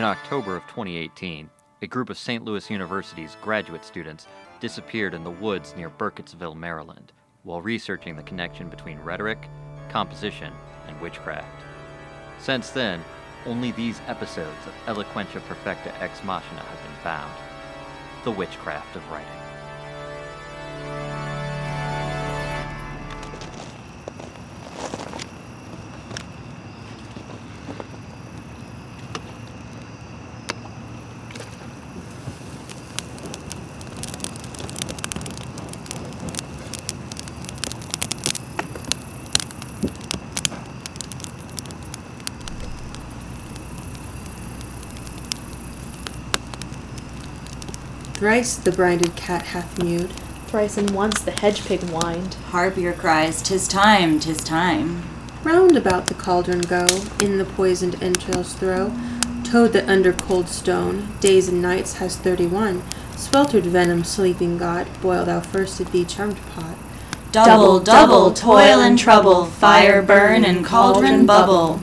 In October of 2018, a group of St. Louis University's graduate students disappeared in the woods near Burkittsville, Maryland, while researching the connection between rhetoric, composition, and witchcraft. Since then, only these episodes of Eloquentia Perfecta Ex Machina have been found. The witchcraft of writing. Thrice the brinded cat hath mewed. Thrice and once the hedge pig whined. Harpier cries, "'Tis time, 'tis time." Round about the cauldron go, in the poisoned entrails throw. Toad that under cold stone, days and nights has thirty one. Sweltered venom, sleeping god, boil thou first at thee charmed pot. Double, double, toil and trouble, fire burn and cauldron bubble.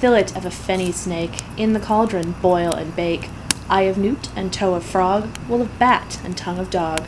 Fillet of a fenny snake, in the cauldron boil and bake. Eye of newt and toe of frog, wool of bat and tongue of dog.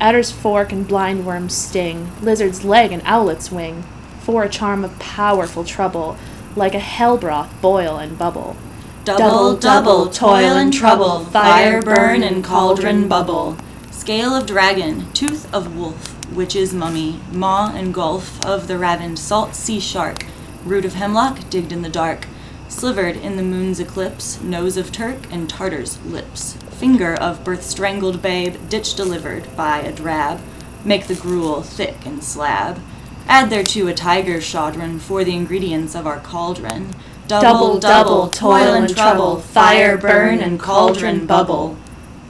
Adder's fork and blind worm's sting, lizard's leg and owlet's wing, for a charm of powerful trouble, like a hell broth boil and bubble. Double, double, toil and trouble, fire burn and cauldron bubble. Scale of dragon, tooth of wolf, witch's mummy, maw and gulf of the ravined salt sea shark, root of hemlock digged in the dark, slivered in the moon's eclipse, nose of Turk and Tartar's lips, finger of birth strangled babe, ditch delivered by a drab, make the gruel thick and slab. Add thereto a tiger chaudron for the ingredients of our cauldron. Double, double, toil and trouble, fire burn and cauldron bubble.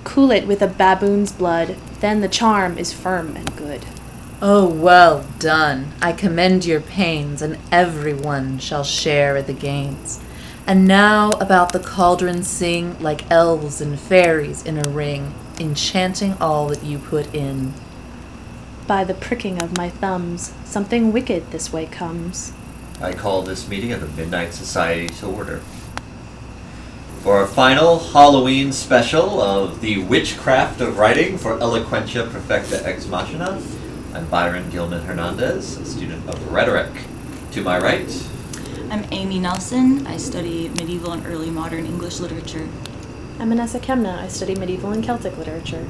Cool it with a baboon's blood, then the charm is firm and good. Oh, well done. I commend your pains, and everyone shall share the gains. And now about the cauldron sing like elves and fairies in a ring, enchanting all that you put in. By the pricking of my thumbs, something wicked this way comes. I call this meeting of the Midnight Society to order. For our final Halloween special of the Witchcraft of Writing for Eloquentia Perfecta Ex Machina, I'm Byron Gilman Hernandez, a student of rhetoric. To my right, I'm Amy Nelson. I study medieval and early modern English literature. I'm Vanessa Kemna. I study medieval and Celtic literature.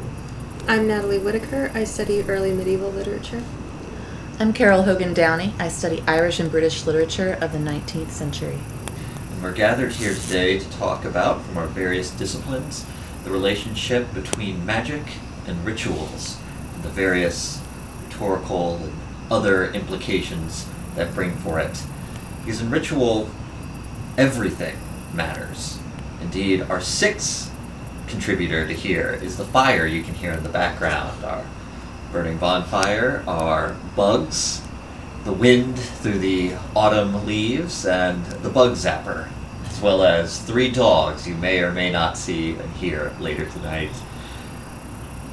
I'm Natalie Whitaker. I study early medieval literature. I'm Carol Hogan Downey. I study Irish and British literature of the 19th century. and we're gathered here today to talk about, from our various disciplines, the relationship between magic and rituals, and the various rhetorical and other implications that bring for it. Because in ritual, everything matters. Indeed, our sixth contributor to here is the fire you can hear in the background. Our burning bonfire, our bugs, the wind through the autumn leaves, and the bug zapper, as well as three dogs you may or may not see and hear later tonight.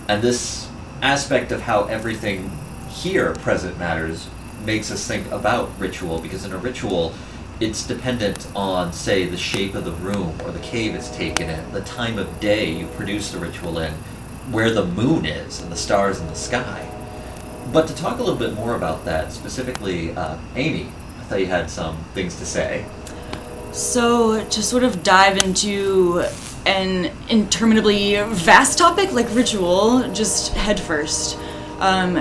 And this aspect of how everything here present matters makes us think about ritual because in a ritual it's dependent on say the shape of the room or the cave it's taken in the time of day you produce the ritual in where the moon is and the stars in the sky. But to talk a little bit more about that specifically uh, amy i thought you had some things to say. So, to sort of dive into an interminably vast topic like ritual, just head first, um,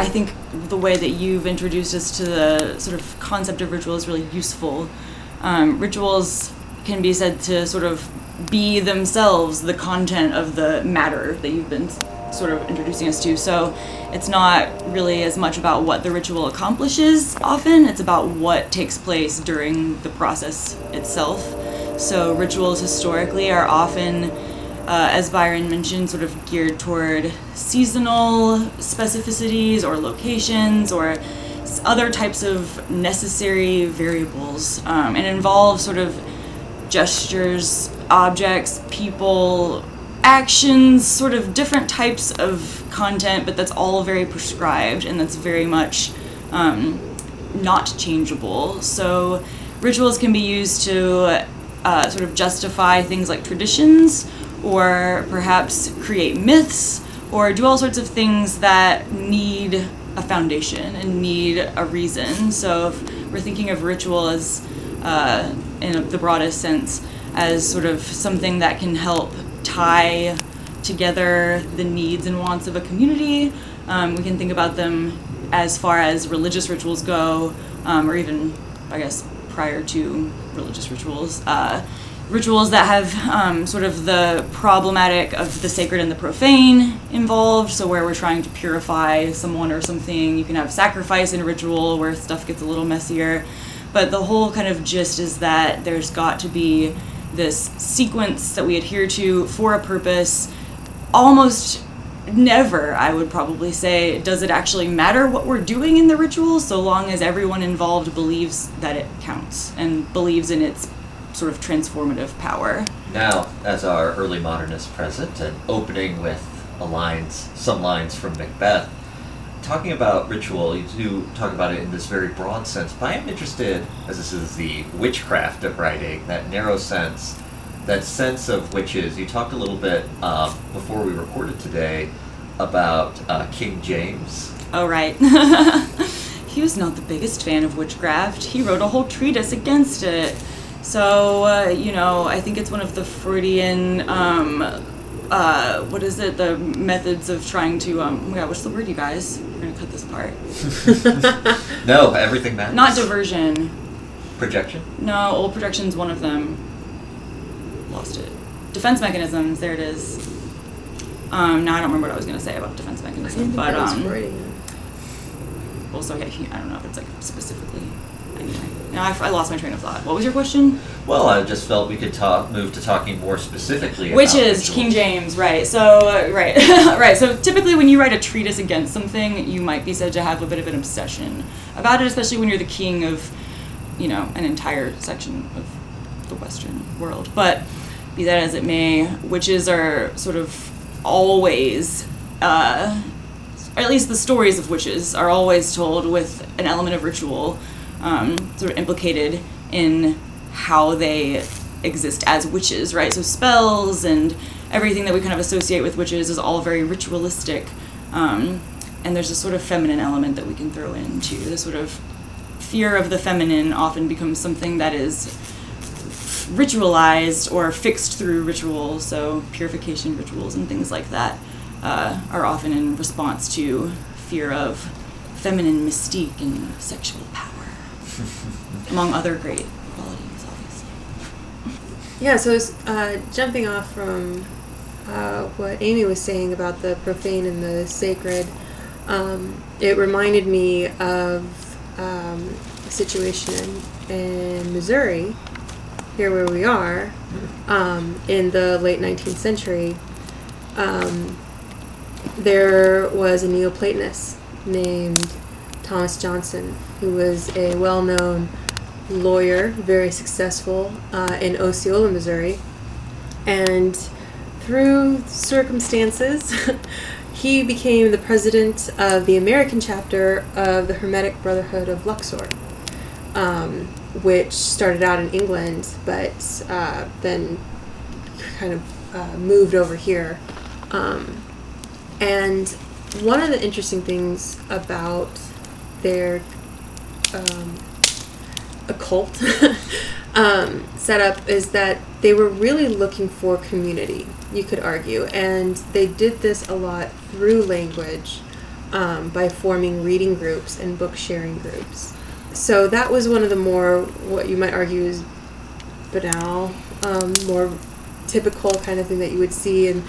I think the way that you've introduced us to the sort of concept of ritual is really useful. Um, rituals can be said to sort of be themselves the content of the matter that you've been sort of introducing us to. So it's not really as much about what the ritual accomplishes often, it's about what takes place during the process itself. So rituals historically are often, uh, as Byron mentioned, sort of geared toward seasonal specificities or locations or other types of necessary variables um, and involve sort of gestures, objects, people, actions, sort of different types of content, but that's all very prescribed and that's very much um, not changeable. So rituals can be used to uh, sort of justify things like traditions, or perhaps create myths, or do all sorts of things that need a foundation and need a reason. So if we're thinking of ritual as, uh, in the broadest sense, as sort of something that can help tie together the needs and wants of a community. Um, we can think about them as far as religious rituals go, um, or even, I guess, prior to religious rituals. Uh, rituals that have um, sort of the problematic of the sacred and the profane involved. So, where we're trying to purify someone or something, you can have sacrifice in a ritual where stuff gets a little messier. But the whole kind of gist is that there's got to be this sequence that we adhere to for a purpose. Almost never, I would probably say, does it actually matter what we're doing in the ritual so long as everyone involved believes that it counts and believes in its sort of transformative power. Now, as our early modernist present, and opening with a lines, some lines from Macbeth, talking about ritual, you do talk about it in this very broad sense, but I am interested, as this is the witchcraft of writing, that narrow sense, that sense of witches. You talked a little bit um, before we recorded today about uh, King James. Oh, right. he was not the biggest fan of witchcraft. He wrote a whole treatise against it. So, uh, you know, I think it's one of the Freudian, um, uh, what is it, the methods of trying to, um, oh my god, what's the word, you guys? We're gonna cut this apart. No, everything matters. Not diversion. Projection? No, old projection's one of them. Lost it. Defense mechanisms, there it is. Um, now I don't remember what I was gonna say about defense I mechanism, didn't think but um, Freudian. also yeah, I don't know if it's like specifically. Anyway, now I, I lost my train of thought. What was your question? Well, I just felt we could talk, move to talking more specifically Which about is rituals. King James, right? So uh, right, right. So typically, when you write a treatise against something, you might be said to have a bit of an obsession about it, especially when you're the king of, you know, an entire section of the Western world. But be that as it may, witches are sort of always, uh, or at least the stories of witches are always told with an element of ritual, um, sort of implicated in how they exist as witches, right? So spells and everything that we kind of associate with witches is all very ritualistic. Um, and there's a sort of feminine element that we can throw in too. The sort of fear of the feminine often becomes something that is ritualized or fixed through rituals, so purification rituals and things like that uh, are often in response to fear of feminine mystique and sexual power, among other great qualities, obviously. Yeah, so uh, jumping off from uh, what Amy was saying about the profane and the sacred, um, it reminded me of um, a situation in, in Missouri, here where we are, um, in the late 19th century. Um, there was a Neoplatonist named Thomas Johnson, who was a well known lawyer, very successful uh, in Osceola, Missouri. And through circumstances, he became the president of the American chapter of the Hermetic Brotherhood of Luxor, um, which started out in England, but uh, then kind of uh, moved over here. Um, and one of the interesting things about their um, occult um, setup is that they were really looking for community, you could argue. And they did this a lot through language um, by forming reading groups and book sharing groups. So that was one of the more, what you might argue is banal, um, more typical kind of thing that you would see in,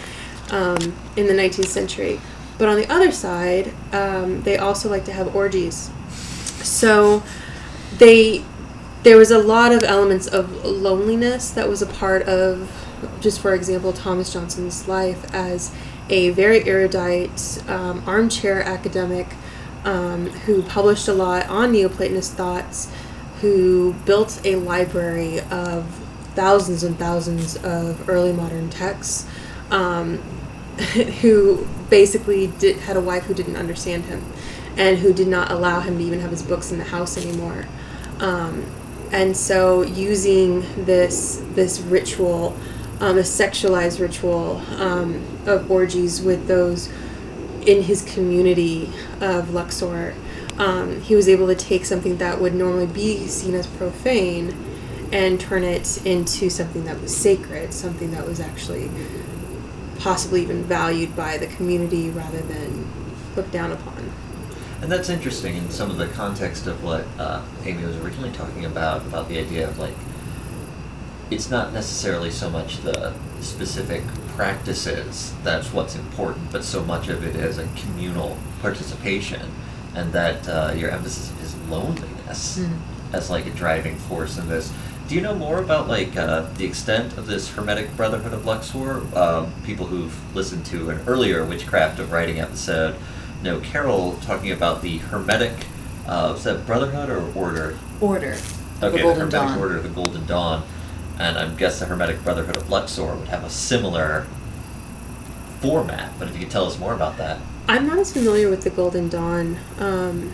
um, in the 19th century. But on the other side, um, they also like to have orgies. So they there was a lot of elements of loneliness that was a part of just for example thomas johnson's life as a very erudite um, armchair academic um, who published a lot on neoplatonist thoughts who built a library of thousands and thousands of early modern texts um, who basically did, had a wife who didn't understand him and who did not allow him to even have his books in the house anymore. Um, and so using this this ritual, um, a sexualized ritual um, of orgies with those in his community of Luxor, um, he was able to take something that would normally be seen as profane and turn it into something that was sacred, something that was actually possibly even valued by the community rather than looked down upon. And that's interesting in some of the context of what uh, Amy was originally talking about, about the idea of like, it's not necessarily so much the specific practices that's what's important, but so much of it is a communal participation, and that uh, your emphasis is loneliness Mm. as like a driving force in this. Do you know more about like uh, the extent of this Hermetic Brotherhood of Luxor? Um, people who've listened to an earlier Witchcraft of Writing episode know Carol talking about the Hermetic. Uh, was that Brotherhood or Order? Order. Okay, the Golden Hermetic Dawn. Order of the Golden Dawn, and I guess the Hermetic Brotherhood of Luxor would have a similar format. But if you could tell us more about that. I'm not as familiar with the Golden Dawn, um,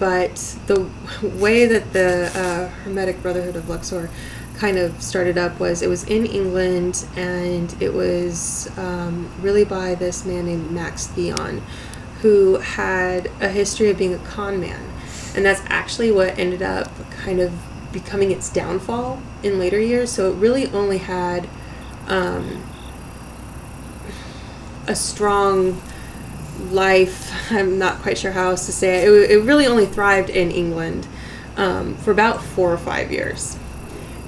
but the way that the uh, Hermetic Brotherhood of Luxor kind of started up was it was in England and it was um, really by this man named Max Theon who had a history of being a con man. And that's actually what ended up kind of becoming its downfall in later years. So it really only had um, a strong life. I'm not quite sure how else to say it. It, it really only thrived in England um, for about four or five years.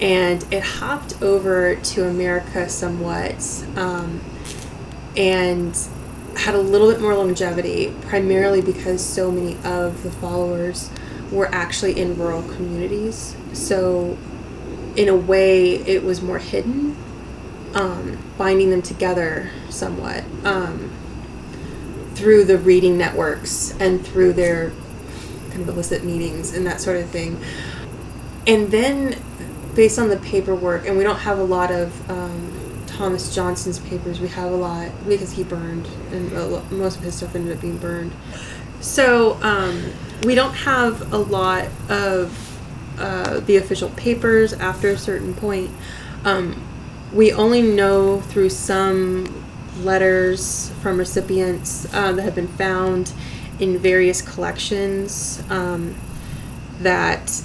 And it hopped over to America somewhat um, and had a little bit more longevity, primarily because so many of the followers were actually in rural communities. So, in a way, it was more hidden, um, binding them together somewhat. Um, through the reading networks and through their kind of illicit meetings and that sort of thing. And then, based on the paperwork, and we don't have a lot of um, Thomas Johnson's papers, we have a lot because he burned, and most of his stuff ended up being burned. So, um, we don't have a lot of uh, the official papers after a certain point. Um, we only know through some letters from recipients uh, that have been found in various collections um, that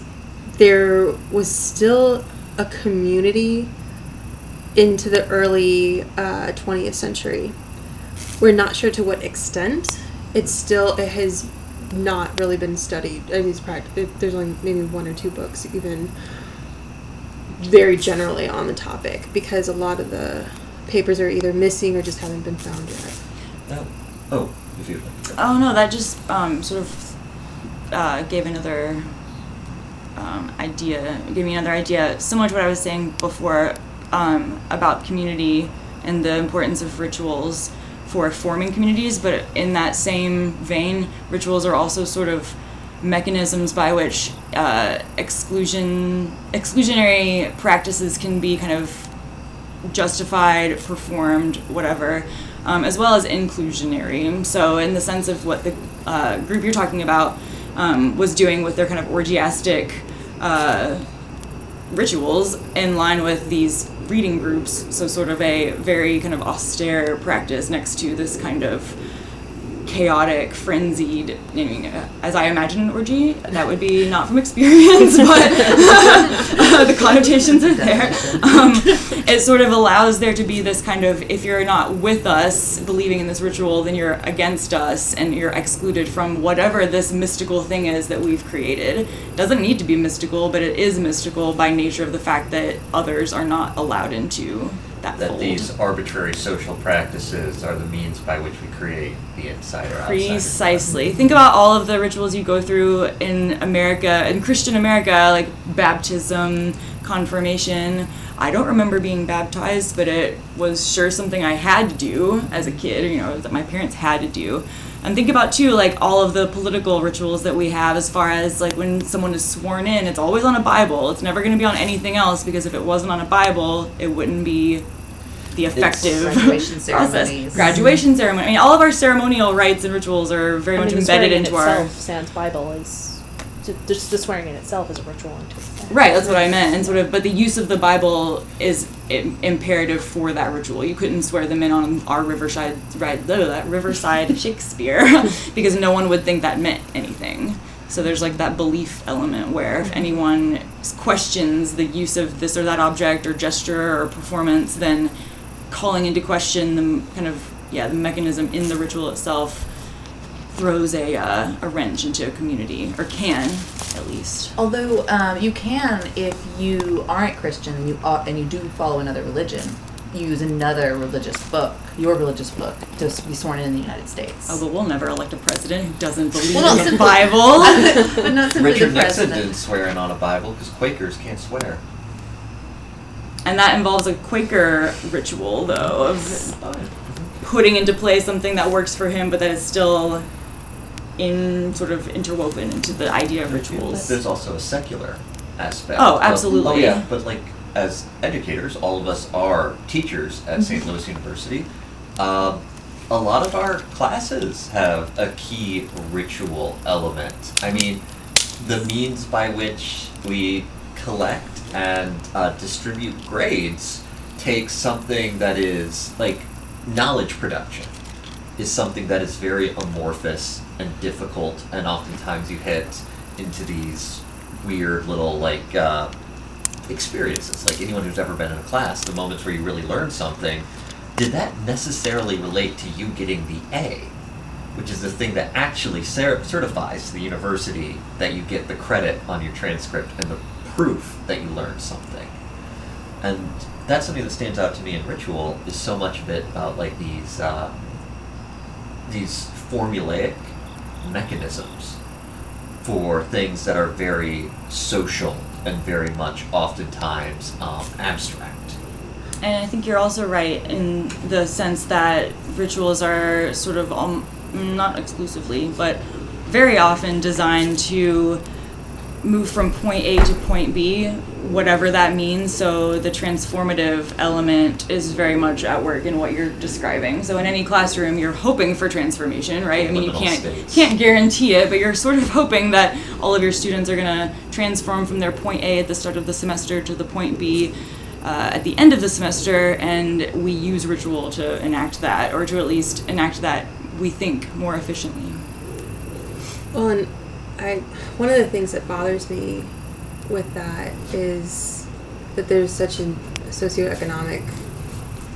there was still a community into the early uh, 20th century. We're not sure to what extent. It's still, it has not really been studied. I mean, it's there's only maybe one or two books even very generally on the topic because a lot of the papers are either missing or just haven't been found yet. No. Oh, if you. Oh no, that just um, sort of uh, gave another um, idea. Gave me another idea, similar to what I was saying before um, about community and the importance of rituals for forming communities. But in that same vein, rituals are also sort of mechanisms by which uh, exclusion exclusionary practices can be kind of justified, performed, whatever, um, as well as inclusionary. So, in the sense of what the uh, group you're talking about um, was doing with their kind of orgiastic uh, rituals in line with these reading groups, so sort of a very kind of austere practice next to this kind of chaotic, frenzied. I mean, uh, as I imagine an orgy, that would be not from experience, but the connotations are there. Um, it sort of allows there to be this kind of if you're not with us, believing in this ritual, then you're against us, and you're excluded from whatever this mystical thing is that we've created. It doesn't need to be mystical, but it is mystical by nature of the fact that others are not allowed into that, That fold. these arbitrary social practices are the means by which we create the inside or outside. Precisely. Think about all of the rituals you go through in America, in Christian America, like baptism, confirmation. I don't remember being baptized, but it was sure something I had to do as a kid, you know, that my parents had to do. And think about too, like all of the political rituals that we have, as far as like when someone is sworn in, it's always on a Bible. It's never going to be on anything else because if it wasn't on a Bible, it wouldn't be the effective Graduation process. Graduation ceremony. I mean, all of our ceremonial rites and rituals are very I much mean, embedded swearing in into our. itself, Sans Bible is to, just the swearing in itself is a ritual unto itself. Right, that's what I meant. And sort of, but the use of the Bible is imperative for that ritual. You couldn't swear them in on our Riverside, right, blah, blah, blah, Riverside Shakespeare, because no one would think that meant anything. So there's like that belief element where if mm-hmm. anyone questions the use of this or that object or gesture or performance, then calling into question the kind of yeah the mechanism in the ritual itself throws a uh, a wrench into a community or can at least. Although um, you can, if you aren't Christian and you are, and you do follow another religion, use another religious book, your religious book, to be sworn in in the United States. Oh, but we'll never elect a president who doesn't believe Well, in the simply- Bible. but not simply Richard the Nixon didn't swear in on a Bible because Quakers can't swear. And that involves a Quaker ritual, though, of putting into play something that works for him, but that is still in sort of interwoven into the idea of rituals. There's also a secular aspect. Oh, of- absolutely. oh yeah, but like as educators, all of us are teachers at St. Louis University. Um, a lot of our classes have a key ritual element. I mean, the means by which we collect and uh, distribute grades takes something that is like knowledge production is something that is very amorphous and difficult, and oftentimes you hit into these weird little like uh, experiences. Like anyone who's ever been in a class, the moments where you really learn something, did that necessarily relate to you getting the A? Which is the thing that actually cer- certifies to the university that you get the credit on your transcript and the proof that you learned something. And that's something that stands out to me in ritual is so much of it about like these uh, these formulaic mechanisms for things that are very social and very much oftentimes um, abstract. And I think you're also right in the sense that rituals are sort of um, not exclusively, but very often designed to move from point A to point B, whatever that means. So the transformative element is very much at work in what you're describing. So in any classroom, you're hoping for transformation, right? I mean, you can't states. can't guarantee it, but you're sort of hoping that all of your students are going to transform from their point A at the start of the semester to the point B uh, at the end of the semester, and we use ritual to enact that, or to at least enact that we think more efficiently. Well, and I one of the things that bothers me with that is that there's such a socioeconomic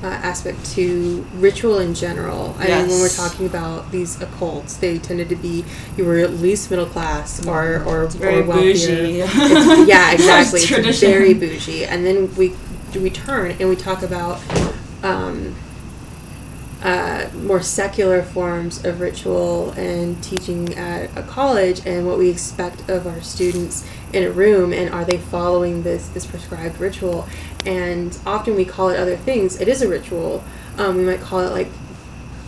uh, aspect to ritual in general. I mean, when we're talking about these occults, they tended to be you were at least middle class or or, very or wealthier. bougie. It's- yeah, exactly. it's very bougie. And then we we turn and we talk about. Um, uh, more secular forms of ritual and teaching at a college and what we expect of our students in a room and are they following this this prescribed ritual? And often we call it other things. It is a ritual. Um, we might call it like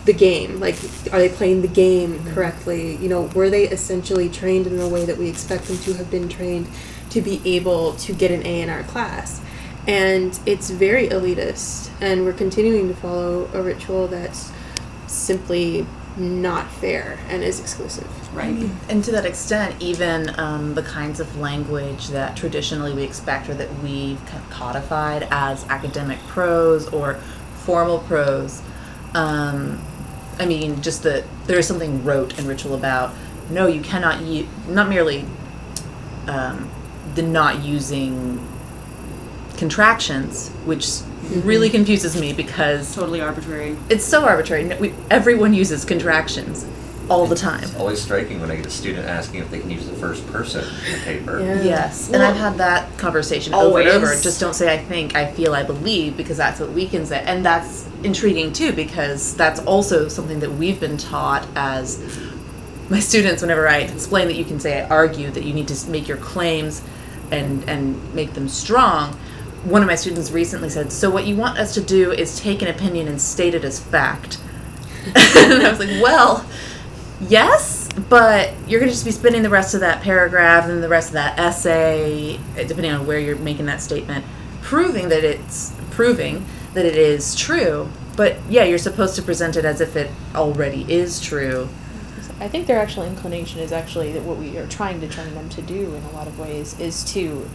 the game. Like are they playing the game correctly? You know were they essentially trained in the way that we expect them to have been trained to be able to get an a in our class and it's very elitist and we're continuing to follow a ritual that's simply not fair and is exclusive right. And to that extent, even um, the kinds of language that traditionally we expect or that we've kind of codified as academic prose or formal prose, um, I mean, just that there is something rote and ritual about. No, you cannot use not merely um, the not using contractions, which really mm-hmm. confuses me because Totally arbitrary. it's so arbitrary. No, We, everyone uses contractions all the time. It's always striking when I get a student asking if they can use the first person in the paper. Yeah. Yes, and Well- I've had that conversation over and over. Just don't say I think, I feel, I believe, because that's what weakens it. And that's intriguing too, because that's also something that we've been taught as my students whenever I explain that you can say I argue, that you need to make your claims and, and make them strong. One of my students recently said, So, what you want us to do is take an opinion and state it as fact. and I was like, Well, yes, but you're going to just be spending the rest of that paragraph and the rest of that essay, depending on where you're making that statement, proving that it's proving that it is true. But yeah, you're supposed to present it as if it already is true. I think their actual inclination is actually that what we are trying to train them to do in a lot of ways is to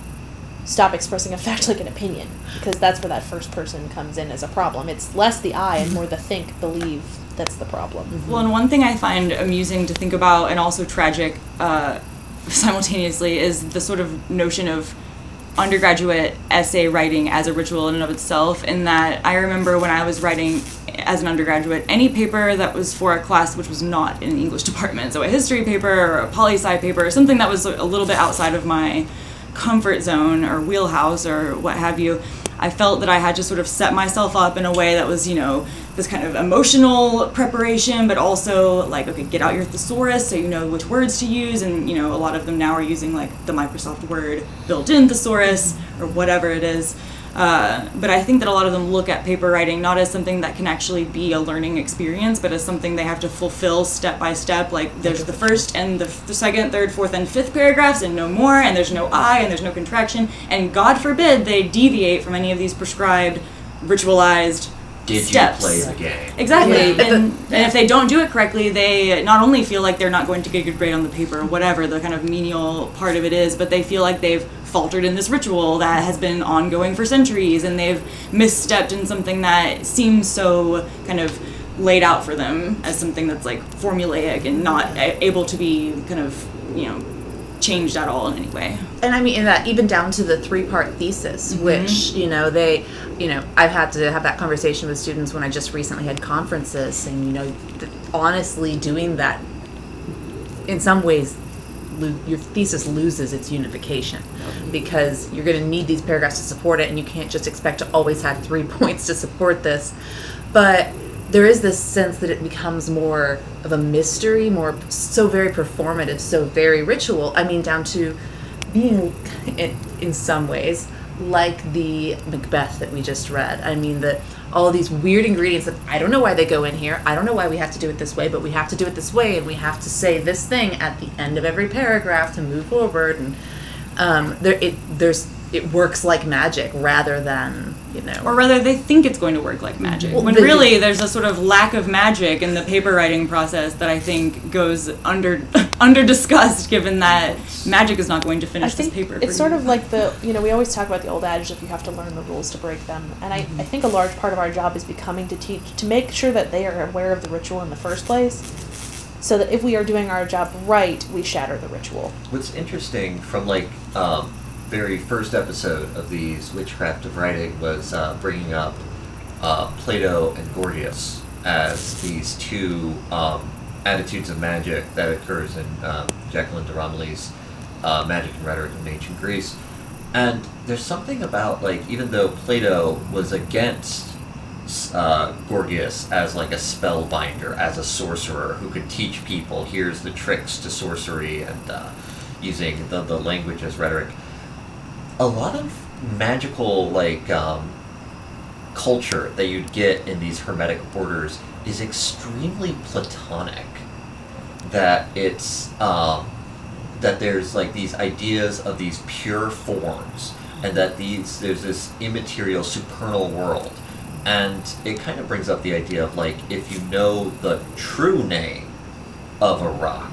stop expressing a fact like an opinion because that's where that first person comes in as a problem. It's less the I and more the think, believe that's the problem. Well, and one thing I find amusing to think about and also tragic uh, simultaneously is the sort of notion of undergraduate essay writing as a ritual in and of itself. In that, I remember when I was writing as an undergraduate, any paper that was for a class which was not in the English department, so a history paper or a poli sci paper, or something that was a little bit outside of my comfort zone or wheelhouse or what have you, I felt that I had to sort of set myself up in a way that was, you know, this kind of emotional preparation, but also like, okay, get out your thesaurus so you know which words to use. And, you know, a lot of them now are using like the Microsoft Word built in thesaurus or whatever it is. Uh, but I think that a lot of them look at paper writing not as something that can actually be a learning experience, but as something they have to fulfill step by step. Like there's the first and the, the second, third, fourth, and fifth paragraphs, and no more, and there's no I, and there's no contraction. And God forbid they deviate from any of these prescribed, ritualized Did steps. you play the game? Exactly. Yeah. And, and if they don't do it correctly, they not only feel like they're not going to get a good grade on the paper or whatever the kind of menial part of it is, but they feel like they've faltered in this ritual that has been ongoing for centuries and they've misstepped in something that seems so kind of laid out for them as something that's like formulaic and not able to be kind of, you know, changed at all in any way. and I mean, in that even down to the three part thesis, mm-hmm. which you know they, you know, I've had to have that conversation with students when I just recently had conferences, and you know, th- honestly, doing that in some ways, lo- your thesis loses its unification because you're going to need these paragraphs to support it, and you can't just expect to always have three points to support this, but there is this sense that it becomes more of a mystery, more so very performative, so very ritual. I mean, down to being in, in some ways like the Macbeth that we just read. I mean, that all these weird ingredients that I don't know why they go in here. I don't know why we have to do it this way, but we have to do it this way, and we have to say this thing at the end of every paragraph to move forward. And um, there, it there's it works like magic rather than you know. Or rather, they think it's going to work like magic. Well, when the- really, there's a sort of lack of magic in the paper writing process that I think goes under under discussed, given that magic is not going to I finish think this paper. it's for sort you. of like the you know we always talk about the old adage that you have to learn the rules to break them, and I, I think a large part of our job is becoming to teach to make sure that they are aware of the ritual in the first place, so that if we are doing our job right, we shatter the ritual. What's interesting from like um, very first episode of these witchcraft of writing was uh, bringing up uh, Plato and Gorgias as these two um, attitudes of magic that occurs in um, Jacqueline de Romilly's uh, Magic and Rhetoric in Ancient Greece. And there's something about like even though Plato was against uh, Gorgias as like a spellbinder, as a sorcerer who could teach people here's the tricks to sorcery and uh, using the, the language as rhetoric. A lot of magical like um, culture that you'd get in these hermetic orders is extremely platonic. That it's um, that there's like these ideas of these pure forms and that these there's this immaterial supernal world and it kind of brings up the idea of like if you know the true name of a rock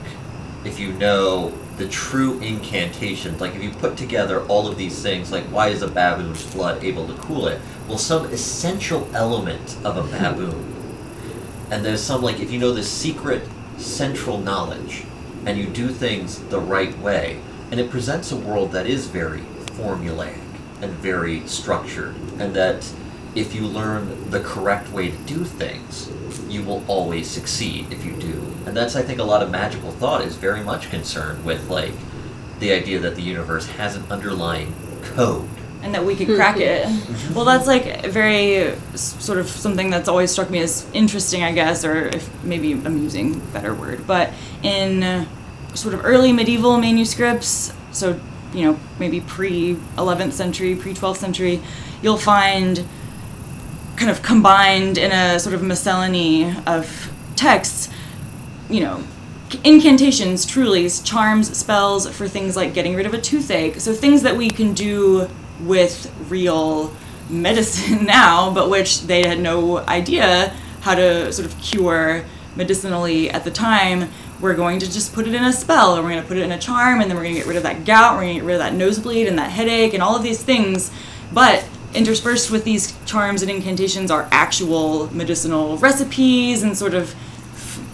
if you know the true incantations. Like if you put together all of these things like why is a baboon's blood able to cool it? Well some essential element of a hmm. baboon. And there's some like if you know the secret central knowledge and you do things the right way and it presents a world that is very formulaic and very structured and that if you learn the correct way to do things you will always succeed if you do and that's i think a lot of magical thought is very much concerned with like the idea that the universe has an underlying code and that we could crack it. Mm-hmm. Well, that's like very sort of something that's always struck me as interesting, I guess, or if maybe amusing, better word. But in sort of early medieval manuscripts, so you know maybe pre 11th century, pre 12th century, you'll find kind of combined in a sort of miscellany of texts, you know, incantations, truly, charms, spells for things like getting rid of a toothache. So things that we can do with real medicine now, but which they had no idea how to sort of cure medicinally at the time, we're going to just put it in a spell, and we're going to put it in a charm, and then we're going to get rid of that gout, we're going to get rid of that nosebleed and that headache, and all of these things. But interspersed with these charms and incantations are actual medicinal recipes and sort of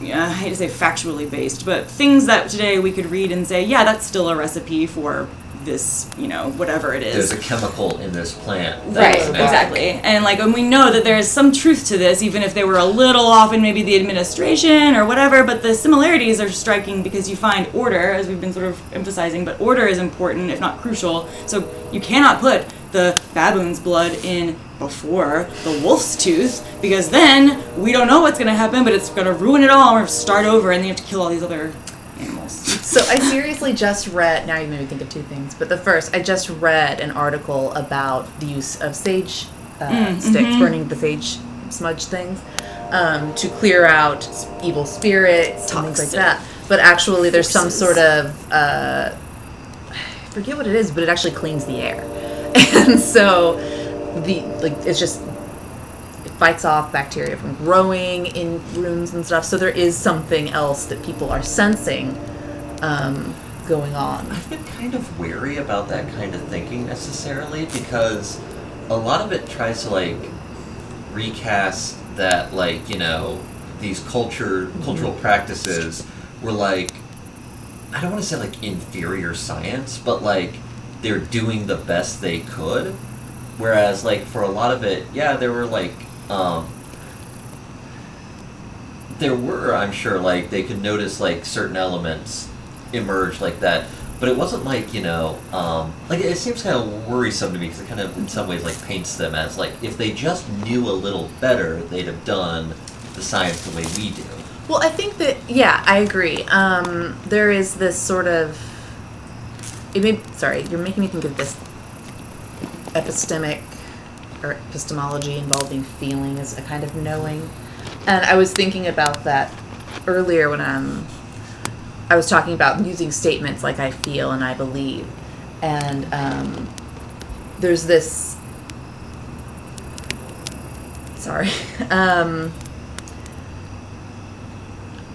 yeah, uh, I hate to say factually based, but things that today we could read and say, yeah, that's still a recipe for this, you know, whatever it is. There's a chemical in this plant. Right, exactly. And like, and we know that there is some truth to this, even if they were a little off in maybe the administration or whatever. But the similarities are striking because you find order, as we've been sort of emphasizing. But order is important, if not crucial. So you cannot put the baboon's blood in before the wolf's tooth because then we don't know what's going to happen, but it's going to ruin it all. And we're going to start over, and then you have to kill all these other animals. So I seriously just read. Now you made me think of two things. But the first, I just read an article about the use of sage uh, sticks, burning the sage smudge things, um, to clear out evil spirits things like that. But actually, there's some sort of uh, I forget what it is, but it actually cleans the air, and so the like it's just it fights off bacteria from growing in rooms and stuff. So there is something else that people are sensing um, going on. I've been kind of wary about that kind of thinking necessarily because a lot of it tries to like recast that like you know these culture cultural practices were like I don't want to say like inferior science, but like they're doing the best they could. Whereas like for a lot of it, yeah, there were like um there were, I'm sure, like they could notice like certain elements emerge like that. But it wasn't like, you know, um, like it seems kind of worrisome to me because it kind of, in some ways, like paints them as like if they just knew a little better, they'd have done the science the way we do. Well, I think that yeah, I agree. Um, there is this sort of. It may, sorry, you're making me think of this epistemic or epistemology involving feeling as a kind of knowing, and I was thinking about that earlier when um, I was talking about using statements like "I feel" and "I believe," and um, there's this. Sorry. Um,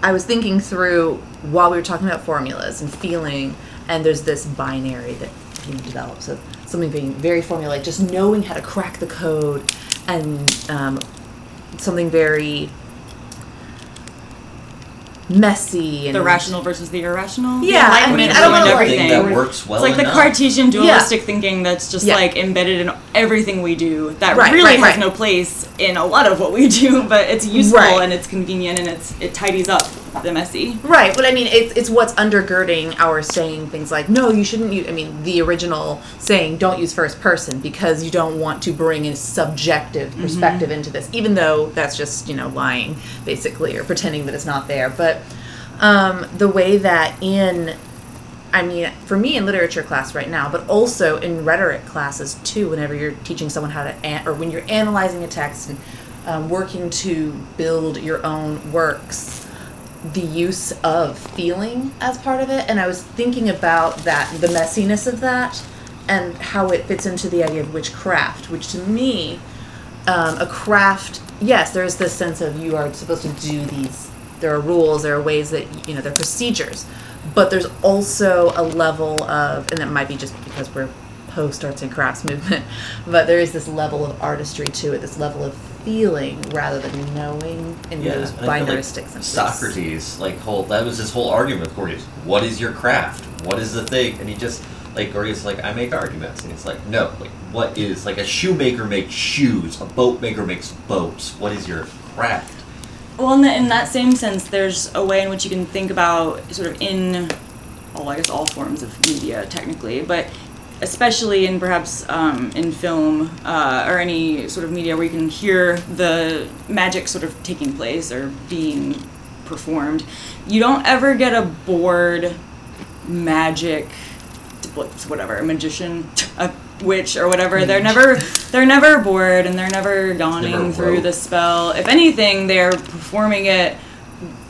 I was thinking through while we were talking about formulas and feeling, and there's this binary that being developed. So something being very formulaic, just knowing how to crack the code, and um, something very messy and the rational versus the irrational. Yeah, I mean, I don't ruined know, like- everything. That works well it's like the. Cartesian dualistic thinking that's just Yeah. like embedded in everything we do. That Right, really right, has right. no place in a lot of what we do, but it's useful Right. and it's convenient and it's it tidies up the messy. Right, but I mean, it's, it's what's undergirding our saying things like, no, you shouldn't use, I mean, the original saying, don't use first person because you don't want to bring a subjective perspective into this, even though that's just, you know, lying, basically, or pretending that it's not there. But um, the way that in, I mean, for me in literature class right now, but also in rhetoric classes too, whenever you're teaching someone how to, an- or when you're analyzing a text and um, working to build your own works, the use of feeling as part of it and i was thinking about that the messiness of that and how it fits into the idea of witchcraft which to me um, a craft yes there's this sense of you are supposed to do these there are rules there are ways that you know there are procedures but there's also a level of and that might be just because we're post arts and crafts movement but there is this level of artistry to it this level of feeling rather than knowing in those and I feel like senses Socrates, like whole that was his whole argument with Gorgias. What is your craft? What is the thing? And he just like Gorgias is like, I make arguments, and it's like, no, like what is like a shoemaker makes shoes, a boat maker makes boats. What is your craft? Well, in, the, in that same sense, there's a way in which you can think about sort of in, well, I guess all forms of media technically, but especially in perhaps um, in film uh, or any sort of media where you can hear the magic sort of taking place or being performed. You don't ever get a bored magic whatever a magician a witch or whatever. They're never they're never bored and they're never yawning Never through the spell. If anything they're performing it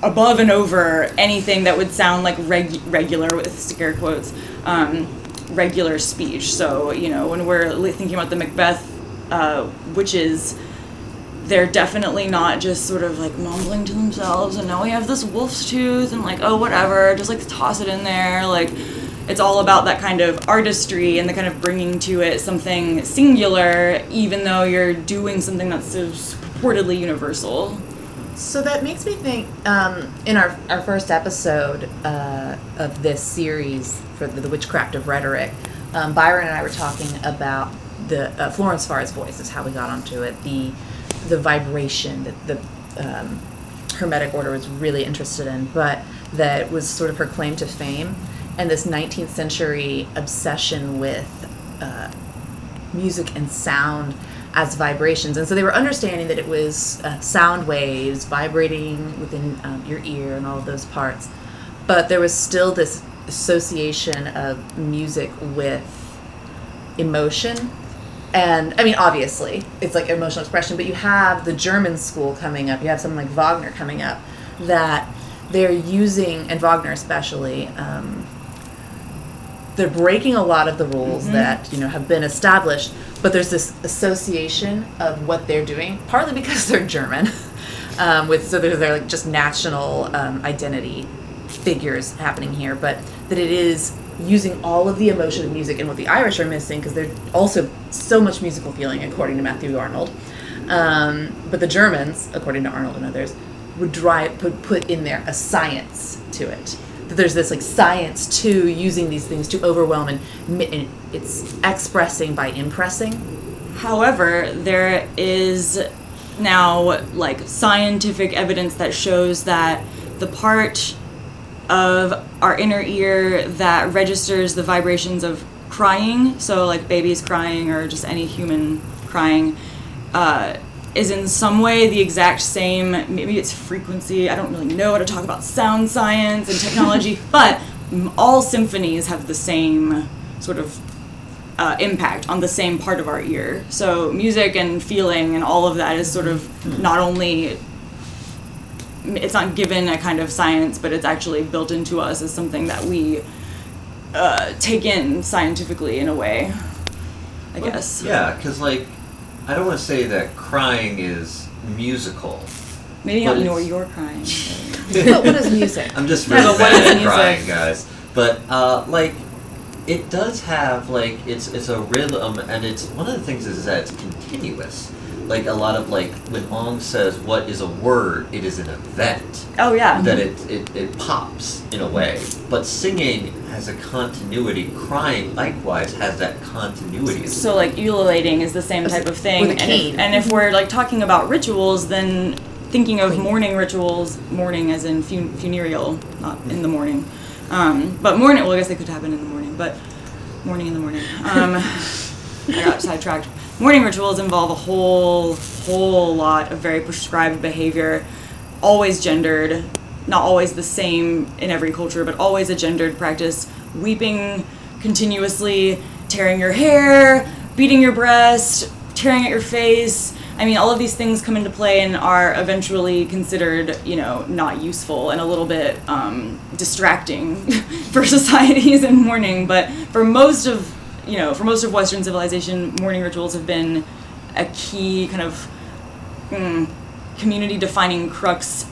above and over anything that would sound like reg- regular with scare quotes. Um, regular speech. So you know when we're thinking about the macbeth uh, witches they're definitely not just sort of like mumbling to themselves and now we have this wolf's tooth and like oh whatever just like toss it in there like it's all about that kind of artistry and the kind of bringing to it something singular even though you're doing something that's purportedly universal So that makes me think. Um, in our our first episode uh, of this series for the, the witchcraft of rhetoric, um, Byron and I were talking about the uh, Florence Farr's voice. Is how we got onto it. The the vibration that the um, Hermetic order was really interested in, but that was sort of her claim to fame, and this 19th century obsession with uh, music and sound as vibrations. And so they were understanding that it was uh, sound waves vibrating within um, your ear and all of those parts. But there was still this association of music with emotion. And I mean, obviously, it's like emotional expression, but you have the German school coming up, you have someone like Wagner coming up, that they're using, and Wagner especially, um, they're breaking a lot of the rules that you know have been established but there's this association of what they're doing partly because they're german um, with so they're, they're like just national um, identity figures happening here but that it is using all of the emotion of music and what the irish are missing because they're also so much musical feeling according to matthew arnold. Um, but the germans according to arnold and others would drive put, put in there a science to it there's this like science to using these things to overwhelm and, and it's expressing by impressing. However, there is now like scientific evidence that shows that the part of our inner ear that registers the vibrations of crying, so like babies crying or just any human crying, uh, is in some way the exact same. Maybe it's frequency. I don't really know how to talk about sound science and technology, but all symphonies have the same sort of uh, impact on the same part of our ear. So music and feeling and all of that is sort of not only it's not given a kind of science, but it's actually built into us as something that we uh, take in scientifically in a way. I guess. Yeah, because like, I don't want to say that crying is musical. Maybe But not know it's- you're crying. but what is music I'm just Yeah, really but bad at music? crying, guys. But uh, like, it does have like it's it's a rhythm, and it's one of the things is that it's continuous. Like a lot of like when Ong says what is a word, it is an event Oh yeah. that it, it it pops in a way. But singing has a continuity. Crying likewise has that continuity. So like ululating is the same type of thing. With a and, if, and if we're like talking about rituals, then thinking of mourning rituals, mourning as in fun- funereal, not in the morning. Um, but morning, well, I guess they could happen in the morning, but morning in the morning. Um, I got sidetracked. Mourning rituals involve a whole, whole lot of very prescribed behavior, always gendered, not always the same in every culture, but always a gendered practice. Weeping continuously, tearing your hair, beating your breast, tearing at your face. I mean, all of these things come into play and are eventually considered, you know, not useful and a little bit um, distracting for societies in mourning. But for most of, you know, for most of Western civilization, mourning rituals have been a key kind of mm, community-defining crux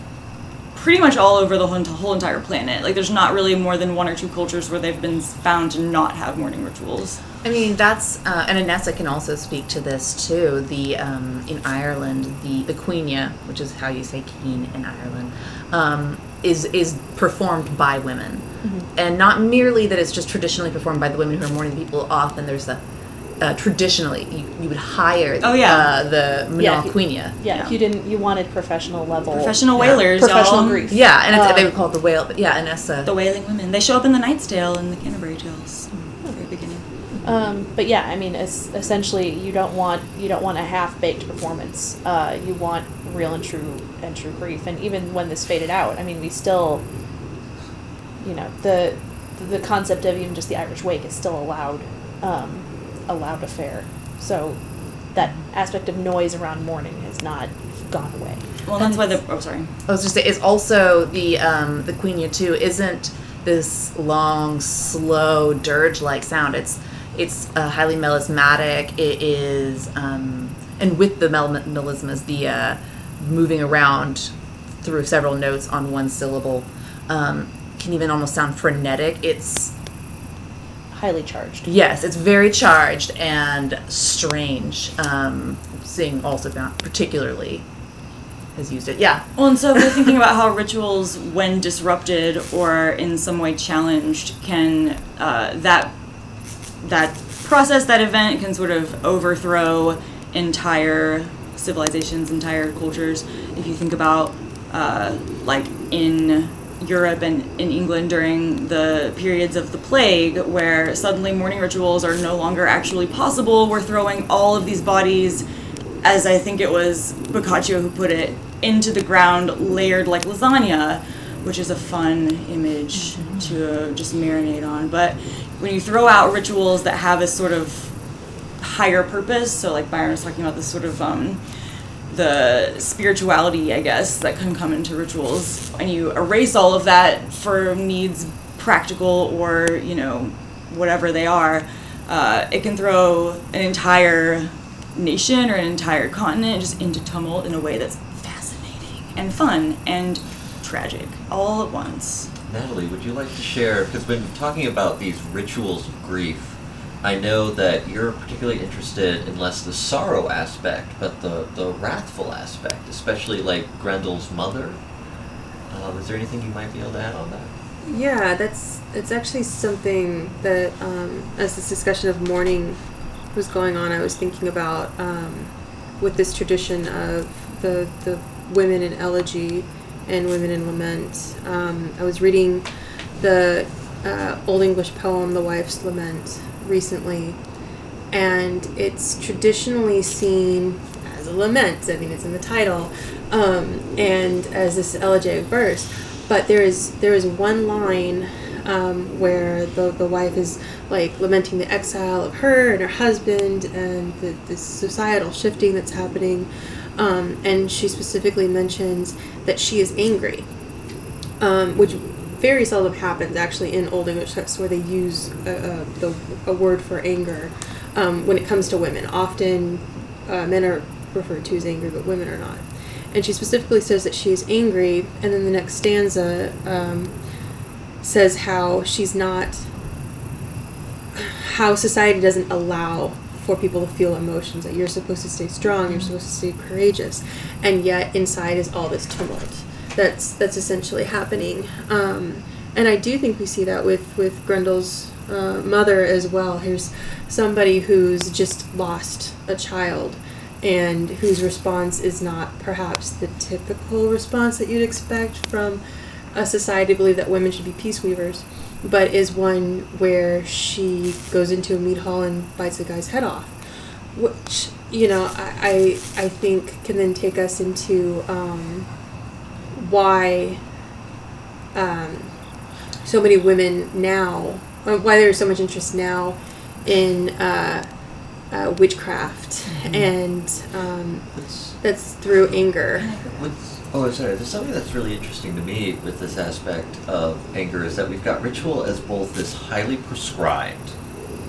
pretty much all over the whole, entire planet. Like, there's not really more than one or two cultures where they've been found to not have mourning rituals. I mean, that's uh, and Anessa can also speak to this too. The um, in Ireland, the the caoineadh, which is how you say keen in Ireland, um, is is performed by women, and not merely that it's just traditionally performed by the women who are mourning people. Often there's the uh, traditionally you, you would hire Oh, yeah. uh, the Yeah, if you- caoineadh. Yeah, Yeah. if you didn't, you wanted professional level. Professional Yeah. Professional y'all. grief. Yeah, and it's, Um, they would call it the wail. But yeah, Anessa. The wailing women. They show up in the Knight's Tale and the Canterbury Tales. at the very beginning. Um, but yeah, I mean, it's essentially you don't want you don't want a half baked performance. Uh, you want real and true and true grief. And even when this faded out, I mean, we still, you know, the the concept of even just the Irish wake is still allowed, um, a loud affair. So that aspect of noise around mourning has not gone away. Well, that's why the. Oh, sorry. I was just say it's also the um, the caoineadh too isn't this long, slow dirge like sound. It's it's uh, highly melismatic. It is um, and with the mel- melismas, the uh, moving around through several notes on one syllable um, can even almost sound frenetic. It's Highly charged. yes, it's very charged and strange. Um, Synge also found particularly has used it. Yeah, Well, and so we're thinking about how rituals, when disrupted or in some way challenged, can uh, that that process, that event, can sort of overthrow entire civilizations, entire cultures. If you think about uh, like in Europe and in England during the periods of the plague, where suddenly mourning rituals are no longer actually possible, we're throwing all of these bodies as I think it was Boccaccio who put it, into the ground layered like lasagna, which is a fun image to uh, just marinate on. But when you throw out rituals that have a sort of higher purpose, so like Byron was talking about this sort of um, the spirituality, I guess, that can come into rituals, and you erase all of that for needs practical or you know whatever they are, uh, it can throw an entire nation or an entire continent just into tumult in a way that's fascinating and fun and tragic all at once. Natalie, would you like to share? Because when talking about these rituals of grief, I know that you're particularly interested in less the sorrow aspect, but the, the wrathful aspect, especially like Grendel's mother. Um, is there anything you might be able to add on that? Yeah, that's it's actually something that um, as this discussion of mourning was going on, I was thinking about um, with this tradition of the the women in elegy and women in lament. Um, I was reading the uh, Old English poem "The Wife's Lament" recently, and it's traditionally seen as a lament. I mean, it's in the title, um, and as this elegiac verse. But there is there is one line um, where the the wife is like lamenting the exile of her and her husband and the, the societal shifting that's happening, um, and she specifically mentions that she is angry, um, which very seldom happens actually in Old English texts where they use a, a, the, a word for anger um, when it comes to women. Often uh, men are referred to as angry, but women are not. And she specifically says that she is angry, and then the next stanza um, says how she's not, how society doesn't allow for people to feel emotions, that you're supposed to stay strong, you're supposed to stay courageous, and yet inside is all this tumult that's that's essentially happening. Um, and I do think we see that with with Grendel's uh, mother as well. Here's somebody who's just lost a child, and whose response is not perhaps the typical response that you'd expect from a society believe that women should be peace weavers, but is one where she goes into a mead hall and bites a guy's head off, which you know I I, I think can then take us into. Um, why um, so many women now, why there's so much interest now in uh, uh, witchcraft, and um, That's, that's through anger. oh, sorry. There's something that's really interesting to me with this aspect of anger is that we've got ritual as both this highly prescribed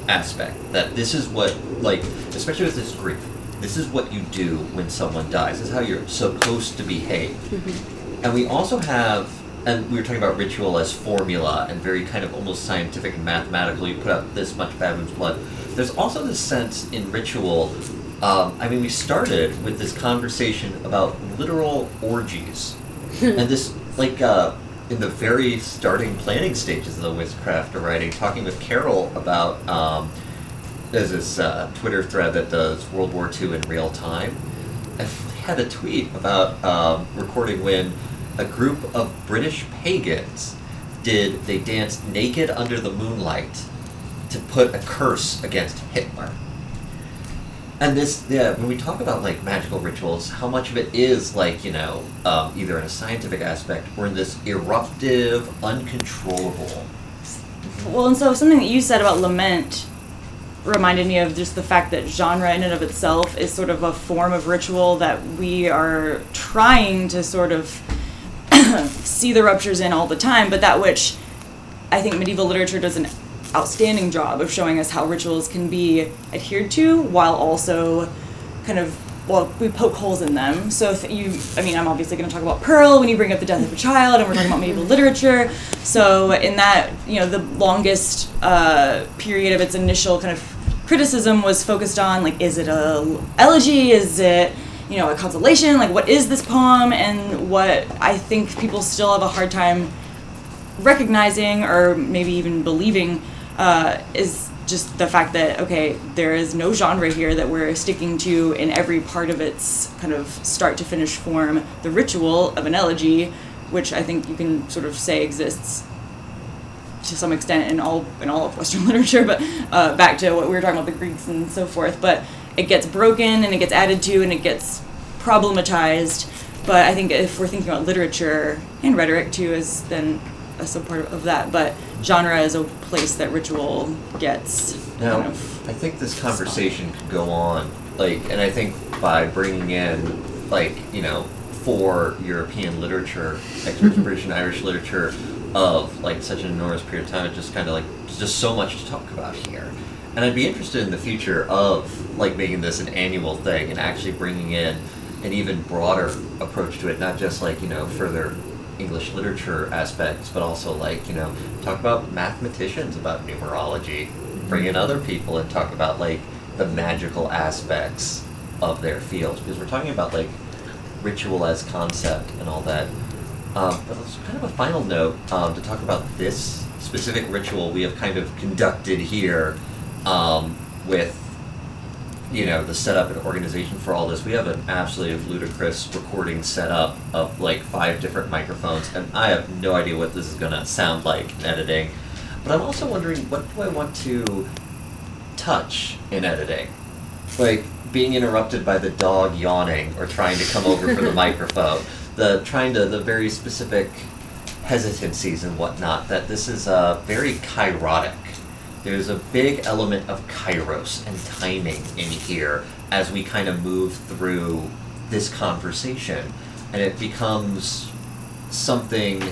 aspect that this is what, like, especially with this grief, this is what you do when someone dies. This is how you're supposed to behave. And we also have, and we were talking about ritual as formula and very kind of almost scientific and mathematical. You put out this much bad women's blood. There's also this sense in ritual. Um, I mean, we started with this conversation about literal orgies, and this like uh, in the very starting planning stages of the witchcraft of writing, talking with Carol about. Um, there's this uh, Twitter thread that does World War II in real time. Had a tweet about um, recording when a group of British pagans did, they danced naked under the moonlight to put a curse against Hitler. And this, yeah, when we talk about like magical rituals, how much of it is like, you know, um, either in a scientific aspect or in this eruptive, uncontrollable. Well, and so something that you said about lament reminded me of just the fact that genre in and of itself is sort of a form of ritual that we are trying to sort of see the ruptures in all the time, but that which I think medieval literature does an outstanding job of showing us how rituals can be adhered to while also kind of well, we poke holes in them. So you, I mean, I'm obviously going to talk about Pearl when you bring up the death of a child, and we're talking about medieval literature. So in that, you know, the longest uh, period of its initial kind of criticism was focused on like, is it a elegy? Is it you know a consolation? Like, what is this poem? And what I think people still have a hard time recognizing or maybe even believing uh, is just the fact that okay there is no genre here that we're sticking to in every part of its kind of start to finish form the ritual of an elegy which i think you can sort of say exists to some extent in all in all of western literature but uh, back to what we were talking about the greeks and so forth but it gets broken and it gets added to and it gets problematized. But i think if we're thinking about literature and rhetoric too is then a subpart of that but genre is a place that ritual gets Now, kind of I think this conversation could go on, like, and I think by bringing in, like, you know, for European literature, experts, British and Irish literature, of like such an enormous period of time, it's just kind of like just so much to talk about here. And I'd be interested in the future of like making this an annual thing and actually bringing in an even broader approach to it, not just like you know further English literature aspects, but also like you know talk about mathematicians about numerology, bring in other people and talk about like the magical aspects of their fields because we're talking about like ritual as concept and all that. Um, but it's kind of a final note um, to talk about this specific ritual we have kind of conducted here um, with you know the setup and organization for all this. We have an absolutely ludicrous recording setup of like five different microphones and i have no idea what this is going to sound like in editing. But i'm also wondering what do i want to touch in editing? Like being interrupted by the dog yawning or trying to come over for the microphone the trying to the very specific hesitancies and whatnot that this is uh, very kairotic. there's a big element of kairos and timing in here as we kind of move through this conversation and it becomes something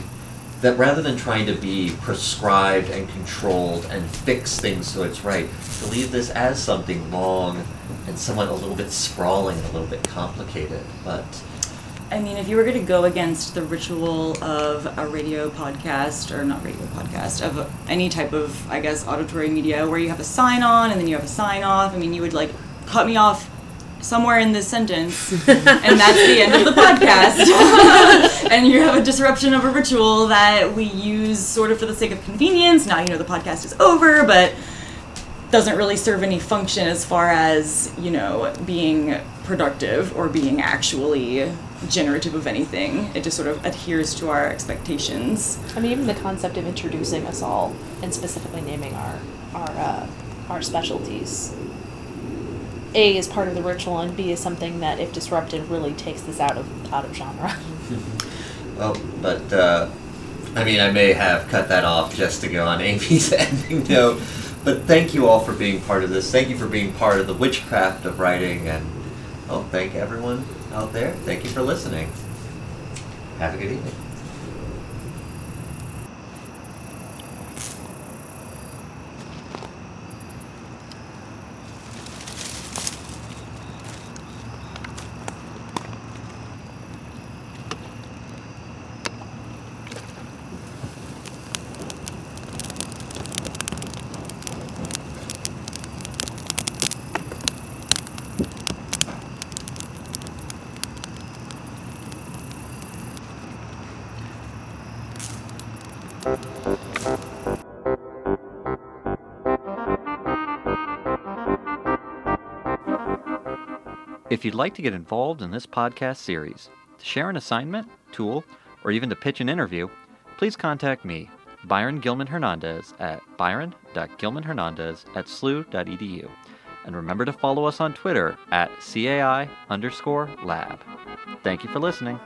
that rather than trying to be prescribed and controlled and fix things so it's right to leave this as something long and somewhat a little bit sprawling and a little bit complicated but I mean, if you were going to go against the ritual of a radio podcast, or not radio podcast, of any type of, I guess, auditory media where you have a sign on and then you have a sign off, I mean, you would like cut me off somewhere in this sentence, and that's the end of the podcast. and you have a disruption of a ritual that we use sort of for the sake of convenience. Now you know the podcast is over, but doesn't really serve any function as far as, you know, being productive or being actually generative of anything. It just sort of adheres to our expectations. I mean, even the concept of introducing us all and specifically naming our our uh, our specialties. A is part of the ritual, and B is something that, if disrupted, really takes this out of out of genre. Well, but uh, I mean, I may have cut that off just to go on Amy's ending note. But thank you all for being part of this. Thank you for being part of the witchcraft of writing, and oh, thank everyone out there. Thank you for listening. Have a good evening. If you'd like to get involved in this podcast series, to share an assignment, tool, or even to pitch an interview, please contact me, Byron Gilman Hernandez, at byron.gilmanhernandez at slu.edu. And remember to follow us on Twitter at CAI underscore lab. Thank you for listening.